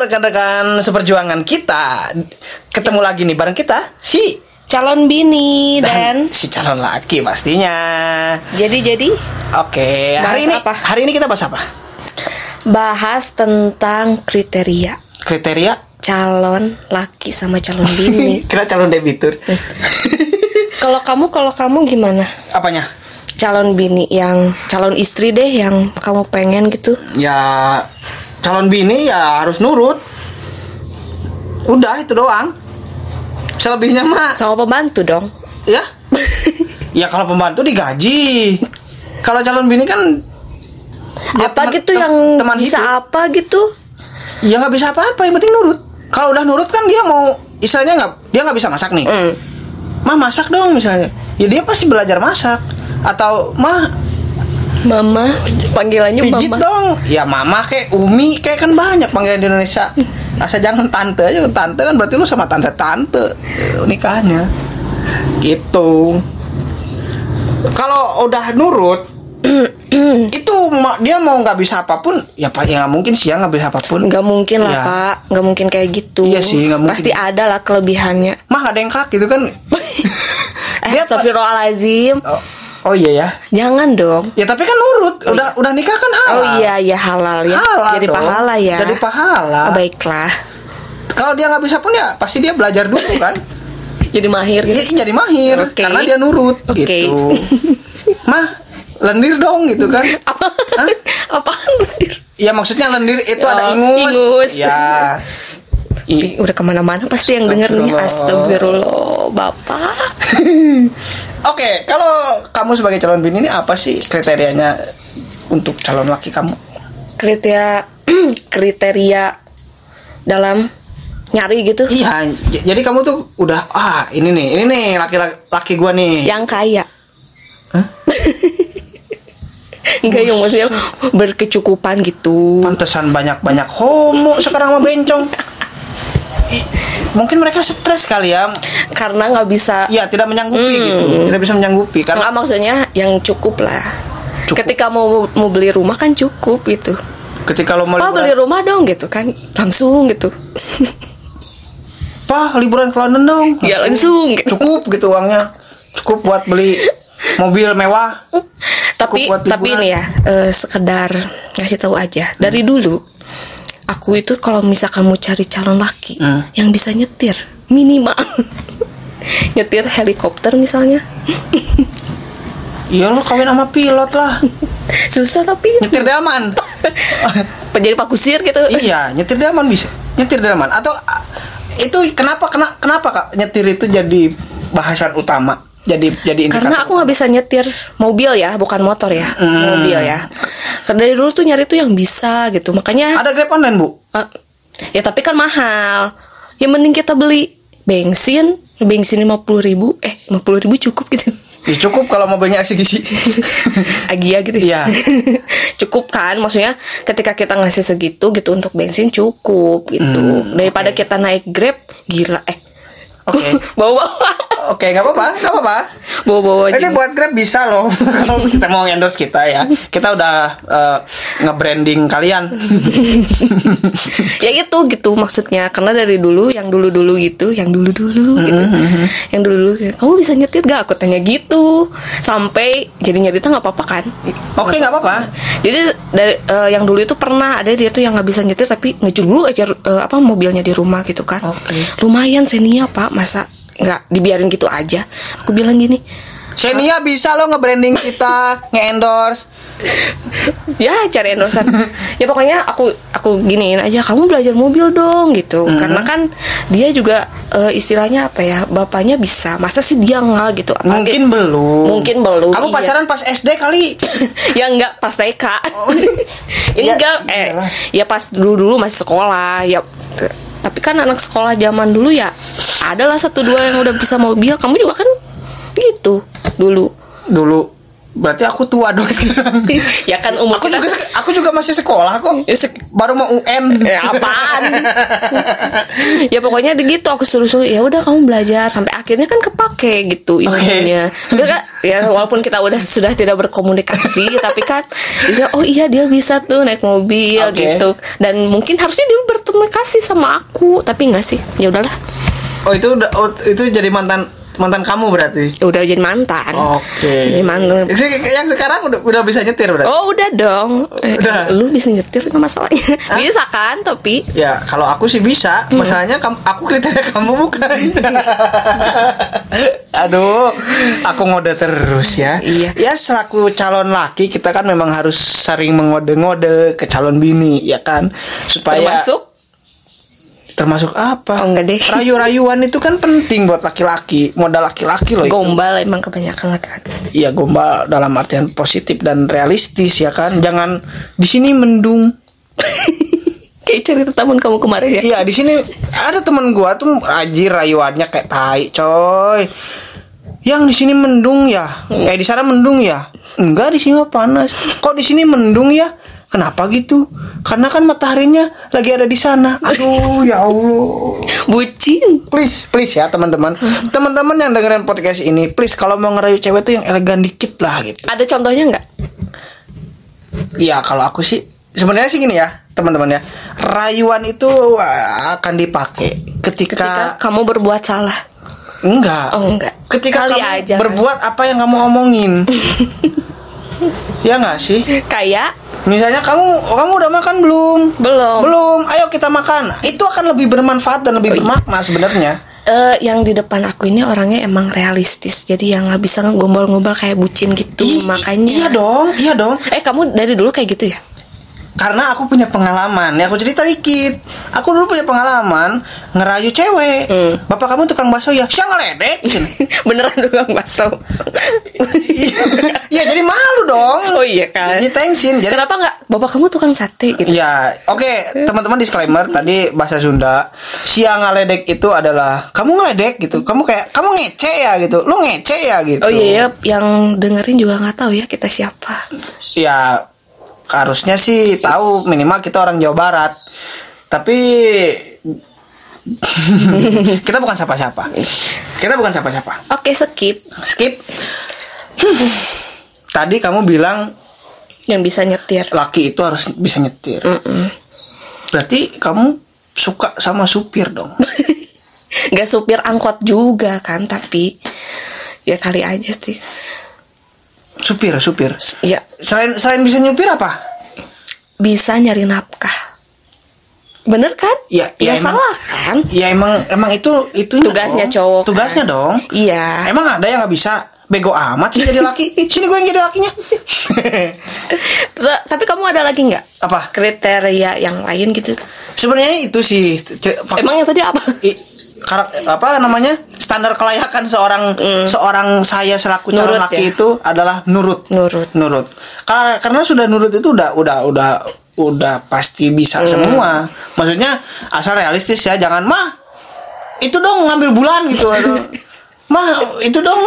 rekan-rekan seperjuangan kita Ketemu lagi nih bareng kita Si calon bini dan si calon laki pastinya jadi jadi Oke hari Bahas ini apa? Hari ini kita bahas apa? bahas tentang kriteria Kriteria calon laki sama calon bini. Kita calon debitur kalau kamu kalau kamu gimana? Apanya? Calon bini yang calon istri deh yang kamu pengen gitu. Ya calon bini ya harus nurut Udah itu doang Selebihnya mah Sama pembantu dong. Ya Ya kalau pembantu digaji Kalau calon bini kan ya apa teman- gitu yang teman bisa hidup. apa gitu? Ya nggak bisa apa-apa, yang penting nurut. Kalau udah nurut kan dia mau, istilahnya nggak, dia nggak bisa masak nih. Hmm. Mah masak dong misalnya. Ya dia pasti belajar masak. Atau mah Mama, panggilannya pijit mama. dong. Ya mama kayak umi kayak kan banyak panggilan di Indonesia. Asal jangan tante aja, tante kan berarti lu sama tante-tante eh, nikahnya. Gitu. Kalau udah nurut itu dia mau nggak bisa apa pun ya pak ya nggak mungkin sih ya nggak bisa apa pun Nggak mungkin lah Ya. pak, nggak mungkin kayak gitu. Iya sih, nggak mungkin. Pasti ada lah kelebihannya. mah ada yang kak gitu kan Eh, Astagfirullahaladzim. oh, oh iya ya Jangan dong. ya tapi kan nurut udah udah nikah kan halal Oh iya iya halal ya. Halal Jadi dong. pahala ya. jadi pahala Oh, baiklah. kalau dia nggak bisa pun ya pasti dia belajar dulu kan Jadi mahir ya, gitu. jadi mahir Oke. karena dia nurut Oke. gitu mah lendir dong gitu kan Apa? Hah? Apaan? ya maksudnya lendir itu Oh, ada ingus, ingus. ya I- udah ke mana-mana pasti yang denger nih Astagfirullah. Bapak Oke, kalau kamu sebagai calon bini ini apa sih kriterianya untuk calon laki kamu? Kriteria Kriteria Dalam Nyari gitu Iya, jadi kamu tuh udah ah ini nih, ini nih laki laki gua nih. Yang kaya Hah? Enggak yang maksudnya Berkecukupan gitu Pantesan banyak-banyak homo sekarang mah bencong. Mungkin mereka stres kali ya. Karena nggak bisa Ya, tidak menyanggupi Hmm. gitu. Tidak bisa menyanggupi karena Enggak maksudnya Yang cukup lah Cukup. Ketika mau mau beli rumah kan cukup gitu ketika lo mau Pak beli liburan, rumah dong gitu kan Langsung gitu Pak liburan ke London dong. Ya langsung gitu Cukup gitu uangnya. Cukup buat beli mobil mewah. tapi tapi ini ya eh, sekedar ngasih tahu aja dari dulu aku itu kalau misalkan mau cari calon laki Hmm. yang bisa nyetir minimal nyetir helikopter misalnya Iya lo kawin sama pilot lah. susah tapi Nyetir delman. jadi pak kusir gitu iya, nyetir delman bisa. Nyetir delman atau itu kenapa kena, kenapa Kak nyetir itu jadi bahasan utama? Jadi jadi indikator. karena aku nggak bisa nyetir mobil ya bukan motor ya Hmm. mobil ya karena dari dulu tuh nyari tuh yang bisa gitu makanya ada Grab online, Bu. Eh, ya tapi kan mahal ya mending kita beli bensin bensin lima puluh ribu eh lima puluh ribu cukup gitu Ya, cukup kalau mobilnya eksekusi. Agia gitu Iya. cukup kan maksudnya ketika kita ngasih segitu gitu untuk bensin cukup gitu Hmm, daripada oke. kita naik grab gila eh Oke. bawa bawa Oke, nggak apa-apa, nggak apa-apa. bawa bawa Ini buat Grab bisa loh. Kalau kita mau endorse kita ya, kita udah eh, nge-branding kalian. ya itu gitu maksudnya karena dari dulu yang dulu dulu gitu yang dulu dulu gitu Hmm, yang dulu dulu kamu bisa nyetir gak aku tanya gitu sampai jadi nyerita nggak apa-apa kan Oke, nggak apa-apa. Jadi dari eh, yang dulu itu pernah ada dia tuh yang nggak bisa nyetir tapi ngejul dulu aja eh, apa mobilnya di rumah gitu kan. Oke. lumayan senia pak. Masa nggak dibiarin gitu aja? Aku bilang gini Xenia bisa lo nge-branding kita, nge-endorse. ya cari endorsan ya pokoknya aku aku giniin aja kamu belajar mobil dong gitu karena kan dia juga eh, istilahnya apa ya bapaknya bisa masa sih dia nggak gitu Apalagi- Mungkin belum. mungkin belum Kamu iya. pacaran pas SD kali. ya enggak pas TK Iya, enggak eh iyalah. ya pas dulu dulu masih sekolah ya tapi kan anak sekolah zaman dulu ya adalah satu dua yang udah bisa mobil kamu juga kan gitu dulu Dulu Berarti aku tua dong sekarang. ya kan umur aku kita juga aku juga masih sekolah kok. Ya, sek- Baru mau UN. Ya, apaan? ya pokoknya gitu aku suruh-suruh ya udah kamu belajar sampai akhirnya kan kepake gitu ilmunya. Udah kan ya walaupun kita udah sudah tidak berkomunikasi tapi kan bisa oh iya dia bisa tuh naik mobil Oke. gitu dan mungkin harusnya dia berterima kasih sama aku tapi enggak sih ya udahlah Oh itu udah oh, itu jadi mantan mantan kamu berarti. Udah jadi mantan Oke. jadi mantan Itu yang sekarang udah udah bisa nyetir berarti. Oh udah dong Eh, Udah. Lu bisa nyetir nggak masalahnya Bisa kan tapi Ya kalau aku sih bisa. Masalahnya kamu, aku kriteria kamu bukan. Aduh, aku ngode terus ya. Iya. Ya selaku calon laki kita kan memang harus sering mengode-ngode ke calon bini ya kan supaya Termasuk termasuk apa? Oh, enggak deh. Rayu-rayuan itu kan penting buat laki-laki, modal laki-laki loh itu. Gombal emang kebanyakan laki-laki Iya gombal dalam artian positif dan realistis ya kan. Jangan di sini mendung. Kayak cerita teman kamu kemarin ya Iya di sini ada teman gua tuh rajin rayuannya kayak tai coy. Yang di sini mendung ya? Eh di sana mendung ya? Enggak di sini panas. Kok di sini mendung ya? Kenapa gitu? Karena kan mataharinya lagi ada di sana. Aduh ya Allah. Bucin Please, please ya teman-teman. Teman-teman yang dengerin podcast ini, please kalau mau ngerayu cewek tuh yang elegan dikit lah gitu. Ada contohnya nggak? Iya, kalau aku sih sebenarnya sih gini ya, teman-teman ya. Rayuan itu uh, akan dipakai ketika, Ketika kamu berbuat salah enggak. Oh enggak Ketika Kali kamu aja kan? berbuat apa yang kamu omongin. ya enggak sih? Kayak Misalnya kamu kamu udah makan belum? Belum Belum. Ayo kita makan. Itu akan lebih bermanfaat dan lebih bermakna sebenarnya. Eh, yang di depan aku ini orangnya emang realistis jadi yang nggak bisa ngegombal-gombal kayak bucin gitu Ih, makanya Iya dong, iya dong. eh kamu dari dulu kayak gitu ya Karena aku punya pengalaman, ya aku cerita dikit. Aku dulu punya pengalaman ngerayu cewek. Hmm. Bapak kamu tukang bakso ya, siang ngeledek. beneran tukang bakso Iya jadi malu dong. oh iya kan Jadi tensin. Jadi kenapa nggak bapak kamu tukang sate gitu Ya, oke teman-teman disclaimer tadi bahasa Sunda. Siang ngeledek itu adalah kamu ngeledek gitu. Kamu kayak kamu ngece ya gitu. Lu ngece ya gitu. Oh iya ya, yang dengerin juga nggak tahu ya kita siapa. Ya harusnya sih tahu minimal kita orang Jawa Barat. Tapi kita bukan siapa-siapa. Kita bukan siapa-siapa. Oke skip Skip. Tadi kamu bilang yang bisa nyetir. laki itu harus bisa nyetir. Mm-mm. Berarti kamu suka sama supir dong. Gak supir angkot juga kan tapi ya kali aja sih. Supir, supir. Ya Selain selain bisa nyupir apa? bisa nyari nafkah. Bener kan? Ya, ya Nggak emang- salah kan? Ya emang emang itu itu Tugasnya cowok. kan? Tugasnya dong. Iya. Emang ada yang nggak bisa bego amat sih jadi laki. Sini gue yang jadi lakinya. Tapi kamu ada lagi nggak apa? kriteria yang lain gitu? Sebenarnya itu sih. Emang yang tadi apa? I- karak- apa namanya standar kelayakan seorang seorang saya selaku calon Mm. Nurut laki ya? itu adalah nurut Nurut. nurut karena karena sudah nurut itu udah udah udah udah pasti bisa Mm. semua maksudnya asal realistis ya jangan mah itu dong ngambil bulan gitu mah itu dong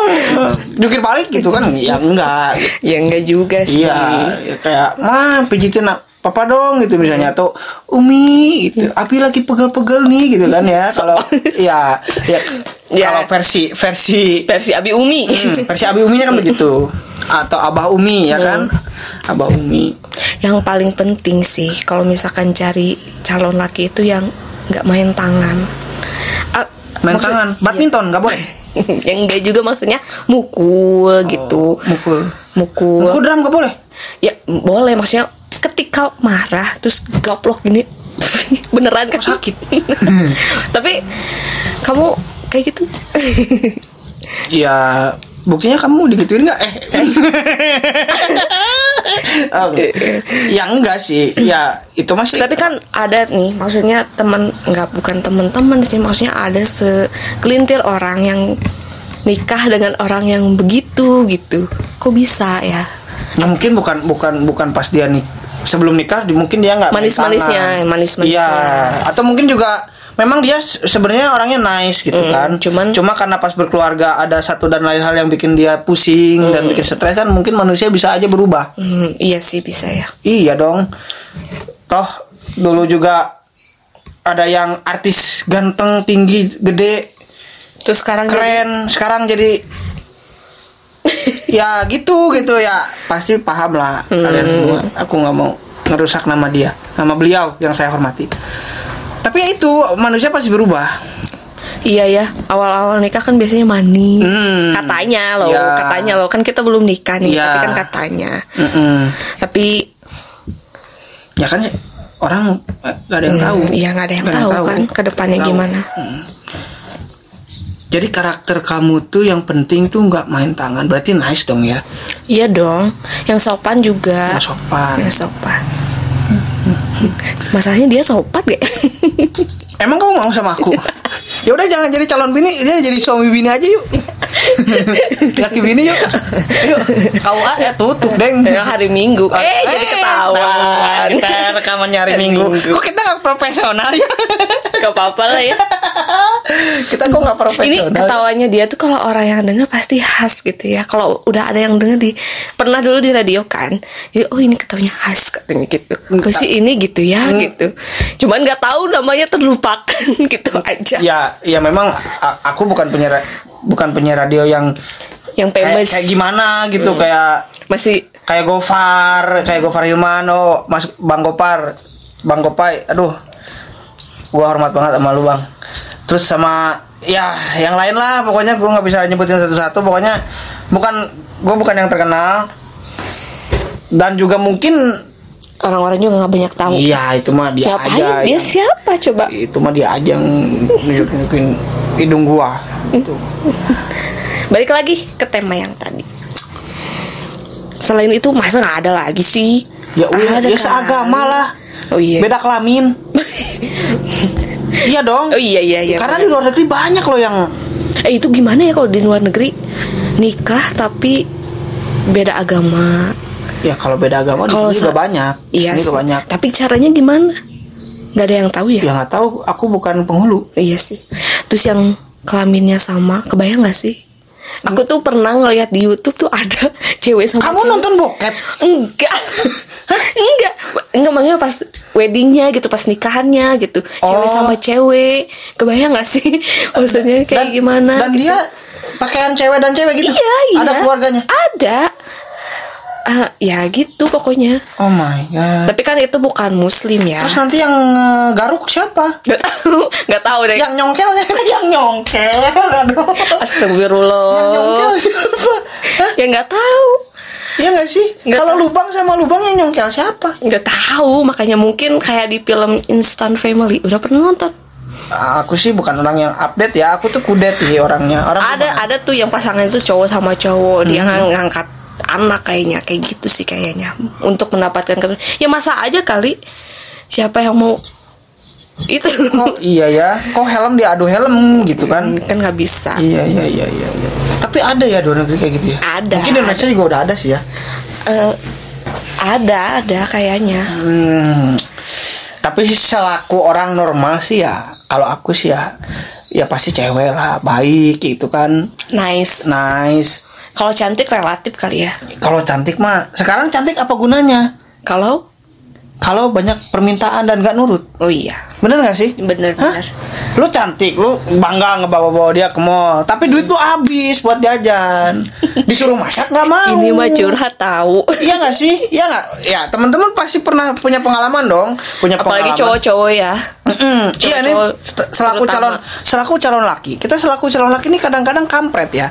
jukir balik gitu kan ya enggak ya enggak juga sih. iya ya kayak mah pijitin papa dong gitu misalnya. Atau umi gitu. Api lagi pegel-pegel nih gitu kan ya. Kalau ya ya Ya. kalau versi versi Versi Abi Umi. hmm, versi abi uminya kan begitu. Atau abah umi ya kan? Abah umi. Yang paling penting sih kalau misalkan cari calon laki itu yang nggak main tangan. Ah, main maksud- tangan? badminton nggak boleh? Yang enggak juga maksudnya mukul gitu. mukul. Mukul. mukul drum nggak boleh? Ya boleh maksudnya ketika marah terus gaplok gini beneran kan Oh, sakit Tapi kamu kayak gitu. ya buktinya kamu digituin nggak eh Oh, ya enggak sih ya itu masih Tapi kan ada nih, maksudnya teman nggak bukan teman-teman sih, maksudnya ada segelintir orang yang nikah dengan orang yang begitu gitu. Kok bisa ya? Ya mungkin bukan bukan bukan pas dia nih sebelum nikah mungkin dia nggak Manis-manisnya, tangan. manis-manisnya. Iya, atau mungkin juga memang dia se- sebenarnya orangnya nice gitu Mm, kan. cuman- cuma karena pas berkeluarga ada satu dan lain hal yang bikin dia pusing dan bikin stres kan mungkin manusia bisa aja berubah. Hmm, iya sih bisa ya. Iya dong. Toh dulu juga ada yang artis ganteng, tinggi, gede, Terus sekarang jadi- keren. Sekarang jadi ya gitu gitu ya. Pasti paham lah kalian semua. Aku nggak mau ngerusak nama dia, nama beliau yang saya hormati. Tapi ya itu manusia pasti berubah. Iya ya, awal-awal nikah kan biasanya manis. Hmm. Katanya loh, Ya. katanya loh. Kan kita belum nikah nih, Ya. tapi kan katanya. Mm-mm. Tapi Ya kan orang eh, nggak ada yang tahu. Iya nggak ada yang Nggak tahu, kan ke depannya Tahu. Jadi karakter kamu tuh yang penting tuh nggak main tangan. Berarti nice dong ya. Iya dong, yang sopan juga. Yang sopan. Yang sopan. Masalahnya dia sopan gak? Emang kamu mau sama aku? ya udah jangan jadi calon bini, dia jadi suami bini aja yuk. Laki bini yuk. Yuk, kau ya tutup deng. Ya, hari Minggu. Eh, jadi ketahuan. Kita rekaman nyari minggu. Kok kita nggak profesional ya? Gak apa-apa lah ya. kita kok nggak profesional? Ini ketawanya dia tuh kalau orang yang denger pasti khas gitu ya. Kalau udah ada yang denger di pernah dulu di radio kan. Jadi oh ini ketawanya khas katanya gitu. Pasti ini gitu ya gitu. Cuman nggak tahu namanya terlupakan gitu aja. Ya, ya memang aku bukan penyiar bukan penyiar radio yang Yang kayak, famous kayak gimana gitu kayak masih kayak Gofar, kayak Gofar Hilman, oh, Mas Bang Gopar, Bang Gopai, aduh, gua hormat banget sama lu bang. Terus sama ya yang lain lah, pokoknya gua nggak bisa nyebutin satu-satu, pokoknya bukan gua bukan yang terkenal dan juga mungkin orang-orang juga nggak banyak tahu. iya itu mah dia Ngapain? aja, dia yang- siapa coba? itu mah dia aja yang nunjuk-nunjukin hidung gua. Tuh. Balik lagi ke tema yang tadi. Selain itu masa nggak ada lagi sih? Ya udah, Ada ya kan? seagama lah. Oh iya. Beda kelamin. iya dong. Oh iya iya iya. Karena di luar negeri banyak loh yang Eh itu gimana ya kalau di luar negeri nikah tapi beda agama? ya kalau beda agama di Kalau sini juga sa- banyak. Iya Ini juga banyak. Tapi caranya gimana? Gak ada yang tahu ya? Ya nggak tahu, aku bukan penghulu. Iya sih. Terus yang kelaminnya sama, kebayang gak sih? Aku tuh pernah ngeliat di YouTube tuh ada cewek sama Kamu cewek. nonton bokep? Enggak Enggak Enggak maksudnya pas weddingnya gitu Pas nikahannya gitu Cewek Oh. sama cewek Kebayang gak sih Maksudnya kayak dan, gimana Dan gitu. dia pakaian cewek dan cewek gitu. Iya iya Ada keluarganya. Ada Ah, Ya gitu pokoknya Oh my god. Tapi kan itu bukan muslim ya Terus nanti yang eh, garuk siapa? Gak tahu Gak tahu deh Yang nyongkel yang nyongkel. Aduh. Yang Astagfirullah nyongkel siapa? Hah? Ya nggak tahu Iya nggak sih? Kalau lubang sama lubang yang nyongkel siapa? nggak tahu makanya mungkin kayak di film Instant Family udah pernah nonton Aku sih bukan orang yang update ya. Aku tuh kudet sih orangnya. Orang ada gimana? ada tuh yang pasangan itu cowok sama cowok dia Hmm. ngang- ngangkat anak kayaknya kayak gitu sih kayaknya untuk mendapatkan keturunan ya masa aja kali siapa yang mau itu Kok iya ya? Kok helm diadu helm gitu kan? kan nggak bisa Iya iya iya iya. iya. Tapi ada ya luar negeri kayak gitu ya? Ada. Mungkin di Indonesia juga udah ada sih ya. Eh, ada ada kayaknya Hmm. Tapi sih selaku orang normal sih ya, kalau aku sih ya, ya pasti cewek lah, baik gitu kan, nice nice. Kalau cantik relatif kali ya Kalau cantik mah, sekarang cantik apa gunanya? kalau Kalau banyak permintaan dan gak nurut, oh iya bener gak sih? bener Hah? bener Lu cantik, lu bangga ngebawa-bawa dia ke mall, tapi duit tuh habis buat jajan. Disuruh masak nggak mau. ini mah curhat tahu Iya gak sih? Iya gak? Ya teman-teman pasti pernah punya pengalaman dong, punya apalagi pengalaman. cowok-cowok ya Mm-mm. Iya nih selaku terutama. calon selaku calon laki. Kita selaku calon laki ini kadang-kadang kampret ya.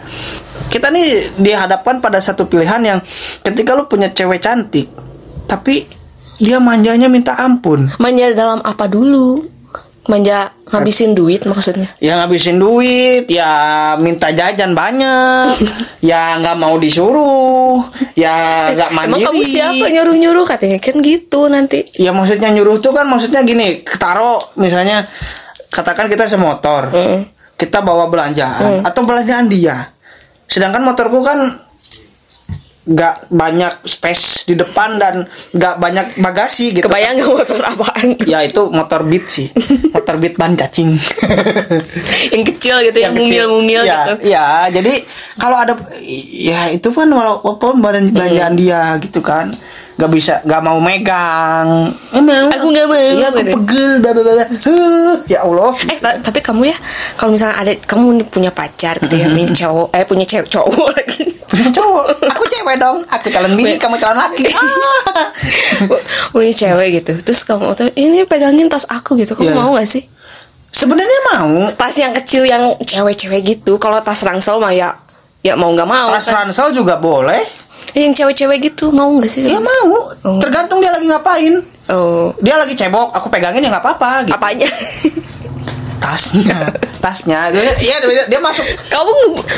Kita nih dihadapkan pada satu pilihan yang ketika lu punya cewek cantik, tapi dia manjanya minta ampun. manja dalam apa dulu manja ngabisin duit maksudnya Ya ngabisin duit, ya minta jajan banyak, ya nggak mau disuruh, ya nggak mandiri. Emang kamu siapa nyuruh-nyuruh katanya kan gitu nanti. Ya maksudnya nyuruh tuh kan maksudnya gini, taro misalnya katakan kita semotor, Mm. kita bawa belanjaan atau belanjaan dia. Sedangkan motorku kan nggak banyak space di depan dan nggak banyak bagasi gitu Kebayang gak motor apaan? ya itu motor beat sih motor beat ban cacing yang kecil gitu, yang, kecil. mungil-mungil ya, gitu. ya jadi kalau ada ya itu kan walaupun badan Hmm. belanjaan dia gitu kan nggak bisa nggak mau megang. Emang Aku nggak mau, ya aku gitu. pegel bla bla bla Huh, ya Allah. Eh ta- tapi kamu ya kalau misalnya ada kamu punya pacar gitu ya punya cowok eh punya cewek cowok lagi. Punya cowok. Aku cewek dong. Aku calon bini kamu calon laki. Punya cewek gitu. Terus kamu tuh ini pegangin tas aku gitu. Kamu Iya. mau gak sih? Sebenarnya mau. Tas yang kecil yang cewek-cewek gitu. Kalau tas ransel mah ya ya mau nggak mau. Tas kan. ransel juga boleh yang cewek-cewek gitu mau nggak sih ya mau. Oh. tergantung dia lagi ngapain. Oh. Dia lagi cebok aku pegangin ya nggak apa-apa gitu. Apanya? Tasnya tasnya. Dia, iya dia, dia masuk. Kamu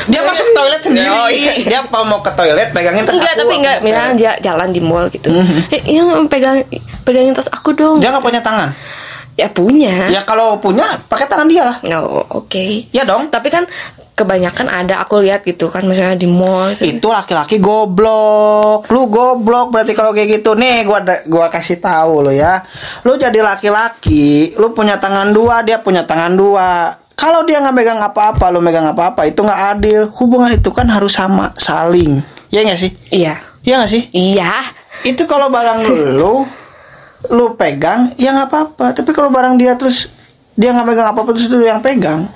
dia masuk toilet sendiri. Oh, iya. dia kalau mau ke toilet pegangin tas enggak aku, tapi enggak. Misalnya dia jalan di mall gitu. Eh, yang pegang pegangin tas aku dong. Dia nggak punya tangan? Ya punya. Ya kalau punya pakai tangan dia lah. Oh oke. Ya dong. Tapi kan kebanyakan ada aku lihat gitu kan misalnya di mall itu laki-laki goblok. Lu goblok berarti kalau kayak gitu. Nih gua gua kasih tahu lo ya. Lu jadi laki-laki lu punya tangan dua dia punya tangan dua. Kalau dia nggak megang apa-apa lu megang apa-apa itu nggak adil. Hubungan itu kan harus sama saling. Ya nggak sih? Iya. Ya nggak sih? Iya. Itu kalau barang lu lu pegang ya nggak apa-apa. Tapi kalau barang dia terus dia nggak pegang apa-apa terus lu yang pegang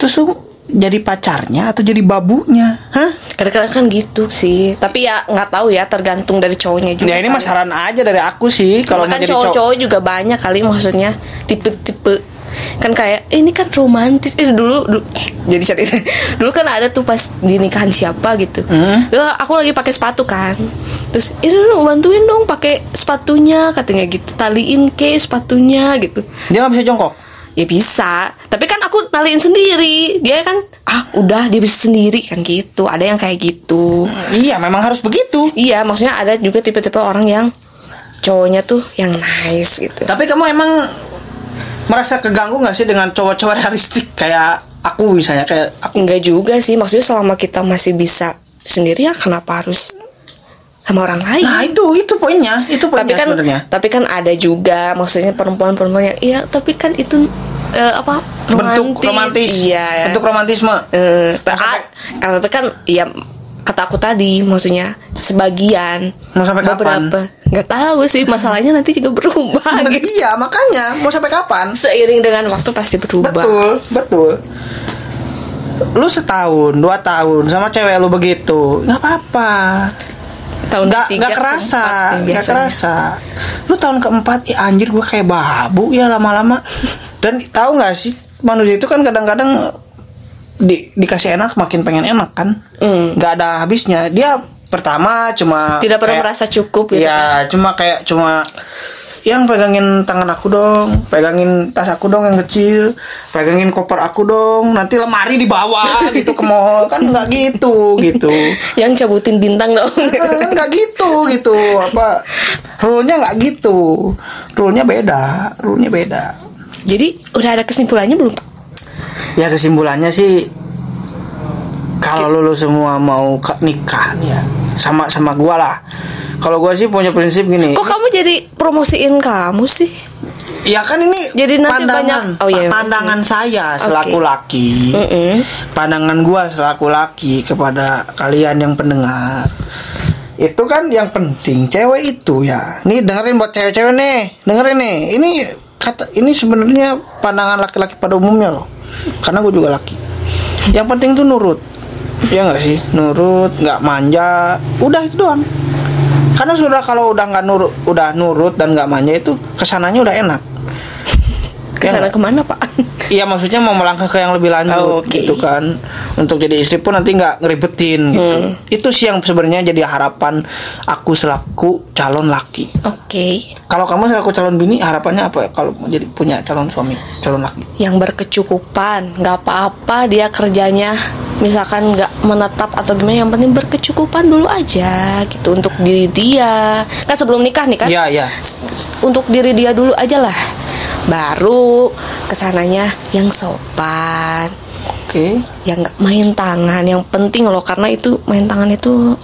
terus lu jadi pacarnya atau jadi babunya? Hah? Kadang-kadang kan gitu sih. Tapi ya nggak tahu ya tergantung dari cowoknya juga ya ini kali. mah saran aja dari aku sih kalau kan jadi cowok. cowok-cowok juga banyak kali maksudnya tipe-tipe. Kan kayak "Eh, ini kan romantis. Eh dulu, dulu eh jadi cerita dulu kan ada tuh pas di nikahan siapa gitu. Hmm. Ya, aku lagi pakai sepatu kan. Terus itu lu bantuin dong pakai sepatunya katanya gitu. Taliin ke sepatunya gitu. Dia nggak bisa jongkok? Ya bisa. Tapi kan aku naliin sendiri. Dia kan ah udah dia bisa sendiri. Kan gitu. Ada yang kayak gitu. Iya memang harus begitu. Iya maksudnya ada juga tipe-tipe orang yang cowoknya tuh yang nice gitu. Tapi kamu emang merasa keganggu nggak sih dengan cowok-cowok realistik? Kayak aku misalnya kayak aku. Enggak juga sih. Maksudnya selama kita masih bisa sendiri ya kenapa harus sama orang lain. Nah itu itu poinnya itu poinnya tapi kan sebenarnya. tapi kan ada juga maksudnya perempuan-perempuan yang iya tapi kan itu eh, apa bentuk romantis. iya bentuk romantisme. Eh, Mau sampai- ah, tapi kan ya kata aku tadi maksudnya sebagian Mau sampai kapan? beberapa nggak tahu sih masalahnya nanti juga berubah Nah, gitu. iya makanya mau sampai kapan? Seiring dengan waktu pasti berubah. Betul betul. Lu setahun dua tahun sama cewek lu begitu nggak apa-apa tahun nggak ketiga nggak kerasa keempat yang nggak kerasa. Lu tahun keempat ya anjir gue kayak babu ya lama-lama. Dan tahu nggak sih manusia itu kan kadang-kadang di, dikasih enak makin pengen enak kan? Hmm. nggak ada habisnya. Dia pertama cuma tidak pernah kayak- merasa cukup gitu kan. ya cuma kayak cuma yang pegangin tangan aku dong pegangin tas aku dong yang kecil pegangin koper aku dong nanti lemari dibawa gitu ke mall. Kan nggak gitu gitu. Yang cabutin bintang dong. Nggak gitu gitu. Apa rule-nya nggak gitu. Rule-nya beda rule-nya beda. Jadi udah ada kesimpulannya belum? Pak ya kesimpulannya sih kalau lu, lu semua mau nikah ya sama sama gua lah kalau gua sih punya prinsip gini. Kok kamu jadi promosiin kamu sih? Ya kan ini Jadi nanti pandangan. banyak- oh iya, pandangan saya Oke. selaku laki. Mm-mm. pandangan gua selaku laki kepada kalian yang pendengar. Itu kan yang penting cewek itu ya. Nih dengerin buat cewek-cewek nih. Dengerin nih. Ini kata ini sebenarnya pandangan laki-laki pada umumnya loh. Karena gue juga laki. Yang penting tuh nurut. Ya nggak sih? Nurut nggak manja. Udah itu doang karena sudah kalau udah nggak nurut udah nurut dan nggak manja itu ke sananya udah enak ke sana Ya. ke mana pak Iya maksudnya mau melangkah ke yang lebih lanjut Oh, oke. gitu kan. Untuk jadi istri pun nanti nggak ngeribetin gitu. Hmm. Itu sih yang sebenarnya jadi harapan aku selaku calon laki. Oke. Kalau kamu selaku calon bini harapannya apa ya Kalau mau jadi punya calon suami, calon laki? Yang berkecukupan. Nggak apa-apa dia kerjanya misalkan nggak menetap atau gimana yang penting berkecukupan dulu aja gitu. Untuk diri dia. Kan sebelum nikah nih kan? Iya, iya. Untuk diri dia dulu aja lah baru ke sananya yang sopan Oke yang nggak main tangan yang penting loh karena itu main tangan itu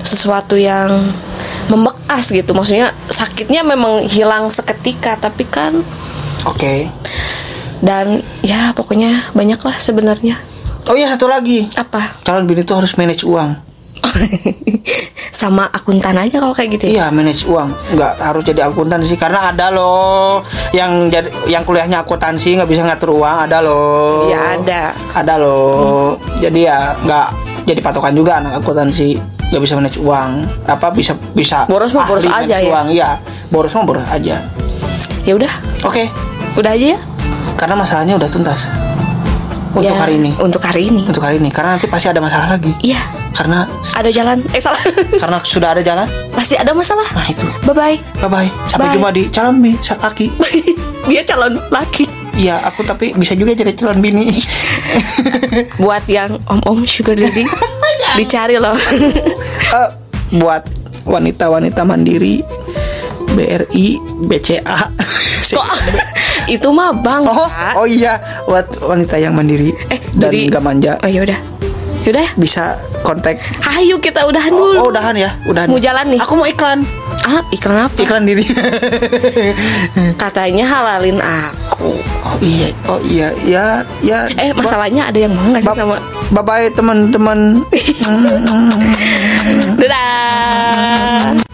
sesuatu yang membekas gitu maksudnya sakitnya memang hilang seketika tapi kan Oke. dan ya pokoknya banyak lah sebenarnya Oh iya satu lagi. apa Calon bini itu harus manage uang. sama akuntan aja kalau kayak gitu ya Iya manage uang. Nggak harus jadi akuntan sih karena ada loh yang jadi yang kuliahnya akuntansi nggak bisa ngatur uang ada loh. ya ada Ada loh. Jadi ya nggak jadi patokan juga anak akuntansi nggak bisa manage uang. Apa bisa bisa Boros mah boros aja ya. Uang. Iya boros mah boros aja. ya udah Oke. udah aja ya Karena masalahnya udah tuntas untuk Ya, hari ini. untuk hari ini Untuk hari ini karena nanti pasti ada masalah lagi. iya Karena ada jalan eh salah karena sudah ada jalan. pasti ada masalah Nah itu. bye bye Bye bye. Sampai Bye. jumpa di calon bi laki. dia calon laki Iya, aku tapi bisa juga jadi calon bini. buat yang om om sugar daddy dicari loh Eh, buat wanita-wanita mandiri BRI BCA. kok itu mah bang Oh, oh iya, buat wanita yang mandiri eh dan jadi gak manja oh yaudah yaudah ya. bisa kontak. ayo kita udahan Oh, dulu oh, udahan ya, udahan. Mau jalan nih? Aku mau iklan. ah iklan apa Iklan diri. katanya halalin aku oh iya, oh iya, ya, ya. eh masalahnya ada yang mau nggak sih sama Bye bye teman-teman. dadah